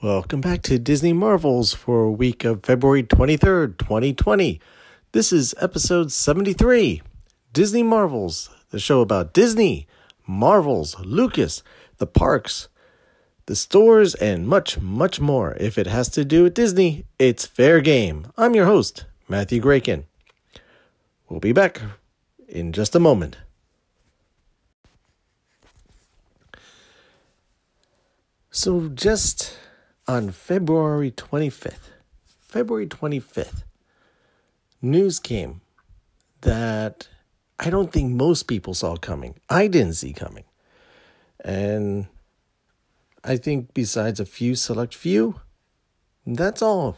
Welcome back to Disney Marvels for week of February 23rd, 2020. This is episode 73 Disney Marvels, the show about Disney, Marvels, Lucas, the parks, the stores, and much, much more. If it has to do with Disney, it's fair game. I'm your host, Matthew Graykin. We'll be back in just a moment. So, just on February 25th, February 25th, news came that I don't think most people saw coming. I didn't see coming. And I think besides a few select few, that's all.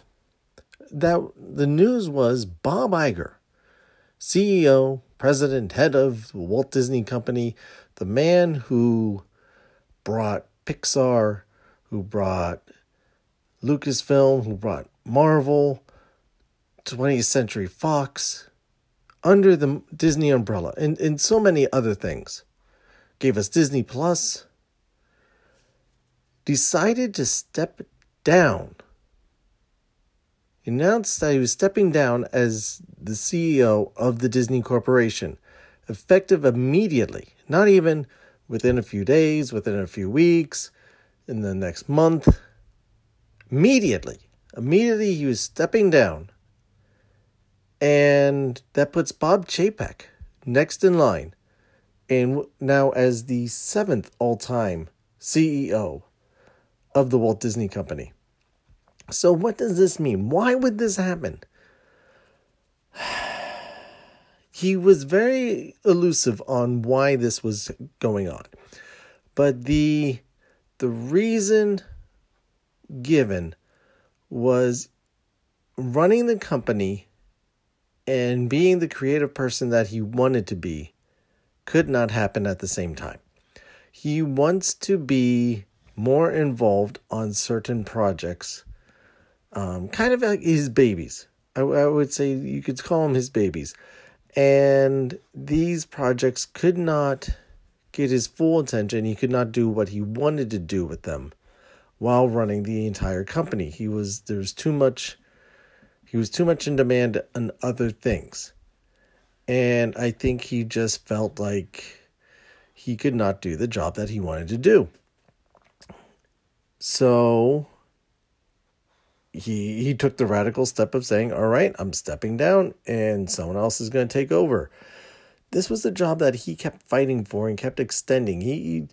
That the news was Bob Iger, CEO, president, head of Walt Disney Company, the man who brought Pixar, who brought Lucasfilm, who brought Marvel, 20th Century Fox, under the Disney umbrella, and, and so many other things. Gave us Disney Plus. Decided to step down. Announced that he was stepping down as the CEO of the Disney Corporation, effective immediately, not even within a few days, within a few weeks, in the next month Immediately, immediately he was stepping down. And that puts Bob Chapek next in line, and now as the seventh all time CEO of the Walt Disney Company. So, what does this mean? Why would this happen? he was very elusive on why this was going on. But the the reason given was running the company and being the creative person that he wanted to be could not happen at the same time. He wants to be more involved on certain projects, um, kind of like his babies. I, I would say you could call them his babies. And these projects could not get his full attention. He could not do what he wanted to do with them while running the entire company. He was there was too much he was too much in demand on other things. And I think he just felt like he could not do the job that he wanted to do. So he he took the radical step of saying, "All right, I'm stepping down and someone else is going to take over." This was the job that he kept fighting for and kept extending. He, he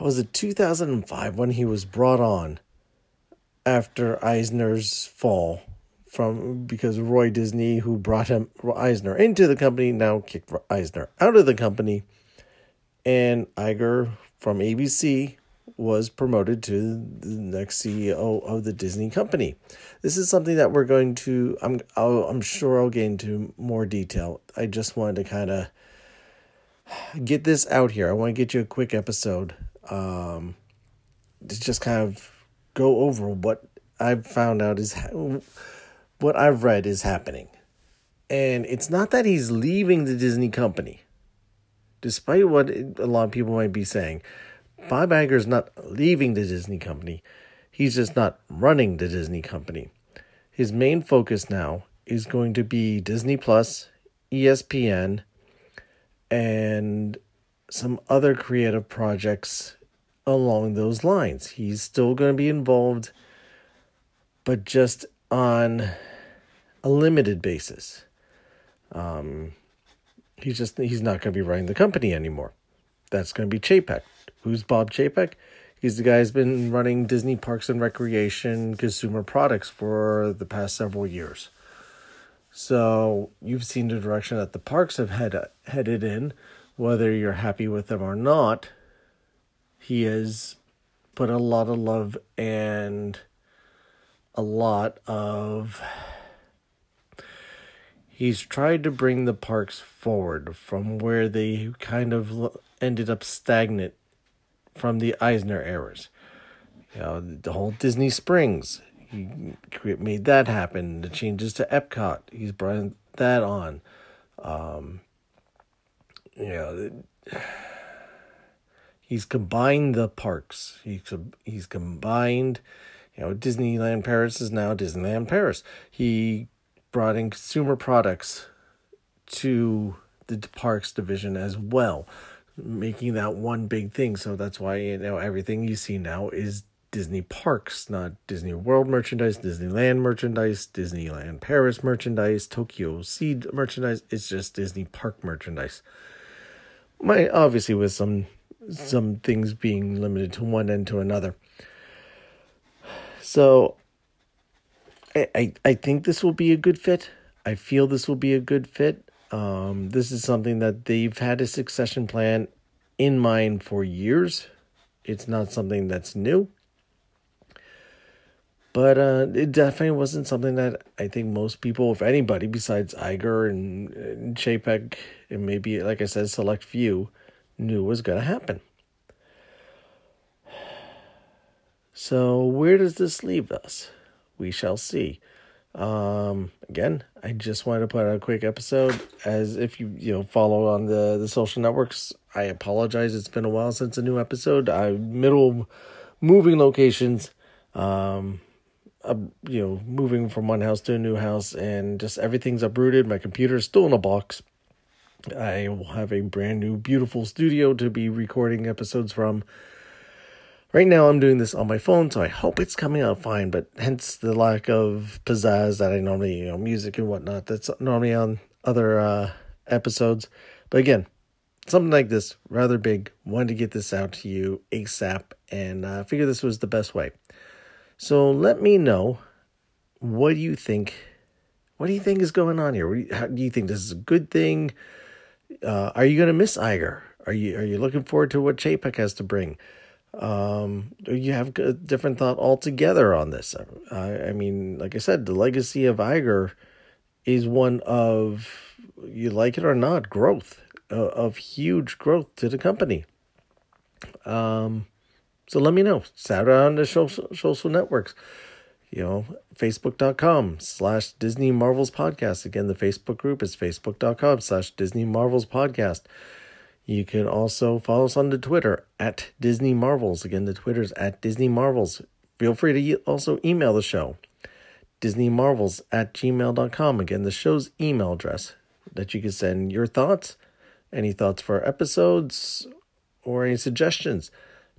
was it 2005 when he was brought on after Eisner's fall from because Roy Disney, who brought him Eisner into the company, now kicked Eisner out of the company, and Iger from ABC was promoted to the next CEO of the Disney company. This is something that we're going to. I'm. I'll, I'm sure I'll get into more detail. I just wanted to kind of get this out here. I want to get you a quick episode um, to just kind of go over what I've found out is ha- what I've read is happening. And it's not that he's leaving the Disney company, despite what a lot of people might be saying. Bob Iger is not leaving the Disney company. He's just not running the Disney company. His main focus now is going to be Disney Plus, ESPN, and some other creative projects along those lines. He's still going to be involved, but just on a limited basis. Um, he's just he's not going to be running the company anymore. That's going to be Chapek. Who's Bob Chapek? He's the guy who's been running Disney Parks and Recreation consumer products for the past several years. So you've seen the direction that the parks have head, headed in whether you're happy with him or not, he has put a lot of love and a lot of. He's tried to bring the parks forward from where they kind of ended up stagnant from the Eisner eras. You know, the whole Disney Springs, he made that happen. The changes to Epcot, he's brought that on. Um, you know, He's combined the parks. He's he's combined, you know, Disneyland Paris is now Disneyland Paris. He brought in consumer products to the parks division as well, making that one big thing. So that's why you know everything you see now is Disney parks, not Disney World merchandise, Disneyland merchandise, Disneyland Paris merchandise, Tokyo Sea merchandise. It's just Disney park merchandise. My obviously with some some things being limited to one end to another. So I, I, I think this will be a good fit. I feel this will be a good fit. Um, this is something that they've had a succession plan in mind for years. It's not something that's new. But uh, it definitely wasn't something that I think most people, if anybody besides Iger and, and Chapek, and maybe, like I said, select few, knew was going to happen. So, where does this leave us? We shall see. Um, again, I just wanted to put out a quick episode. As if you you know follow on the the social networks, I apologize. It's been a while since a new episode. I middle moving locations. Um, uh, you know, moving from one house to a new house, and just everything's uprooted. My computer is still in a box. I will have a brand new, beautiful studio to be recording episodes from. Right now, I'm doing this on my phone, so I hope it's coming out fine. But hence the lack of pizzazz that I normally, you know, music and whatnot that's normally on other uh, episodes. But again, something like this, rather big. Wanted to get this out to you ASAP, and uh, figure this was the best way. So let me know what do you think? What do you think is going on here? Do you, how, do you think this is a good thing? Uh, are you going to miss Iger? Are you are you looking forward to what Chapek has to bring? Um, you have a different thought altogether on this. I, I mean, like I said, the legacy of Iger is one of you like it or not growth uh, of huge growth to the company. Um, so let me know. Shout out on the social, social networks. You know, facebook.com slash Disney Marvels Podcast. Again, the Facebook group is facebook.com slash Disney Marvels Podcast. You can also follow us on the Twitter at Disney Marvels. Again, the Twitter's at Disney Marvels. Feel free to also email the show, Disney Marvels at gmail.com. Again, the show's email address that you can send your thoughts, any thoughts for episodes, or any suggestions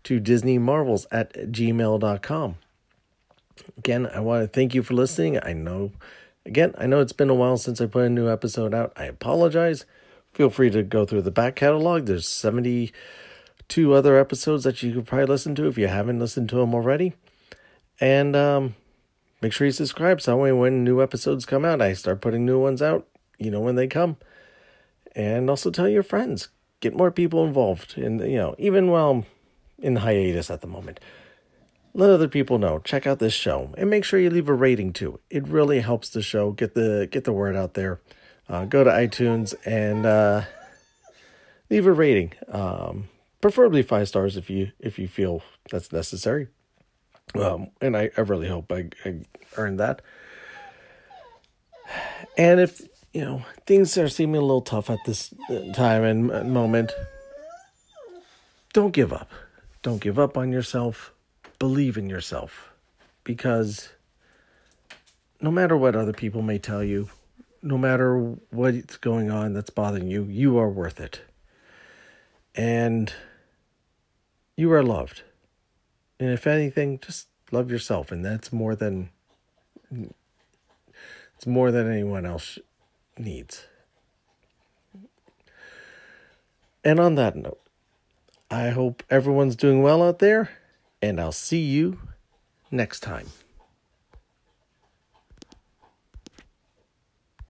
to disneymarvels at gmail.com. Again, I want to thank you for listening. I know, again, I know it's been a while since I put a new episode out. I apologize. Feel free to go through the back catalog. There's 72 other episodes that you could probably listen to if you haven't listened to them already. And um, make sure you subscribe so that way when new episodes come out, I start putting new ones out. You know when they come. And also tell your friends. Get more people involved. And, you know, even while in hiatus at the moment. Let other people know. Check out this show and make sure you leave a rating too. It really helps the show get the get the word out there. Uh, go to iTunes and uh, leave a rating, um, preferably five stars if you if you feel that's necessary. Um, and I, I really hope I, I earned that. And if you know things are seeming a little tough at this time and moment, don't give up. Don't give up on yourself. Believe in yourself. Because no matter what other people may tell you, no matter what's going on that's bothering you, you are worth it. And you are loved. And if anything, just love yourself. And that's more than it's more than anyone else needs. And on that note, I hope everyone's doing well out there, and I'll see you next time.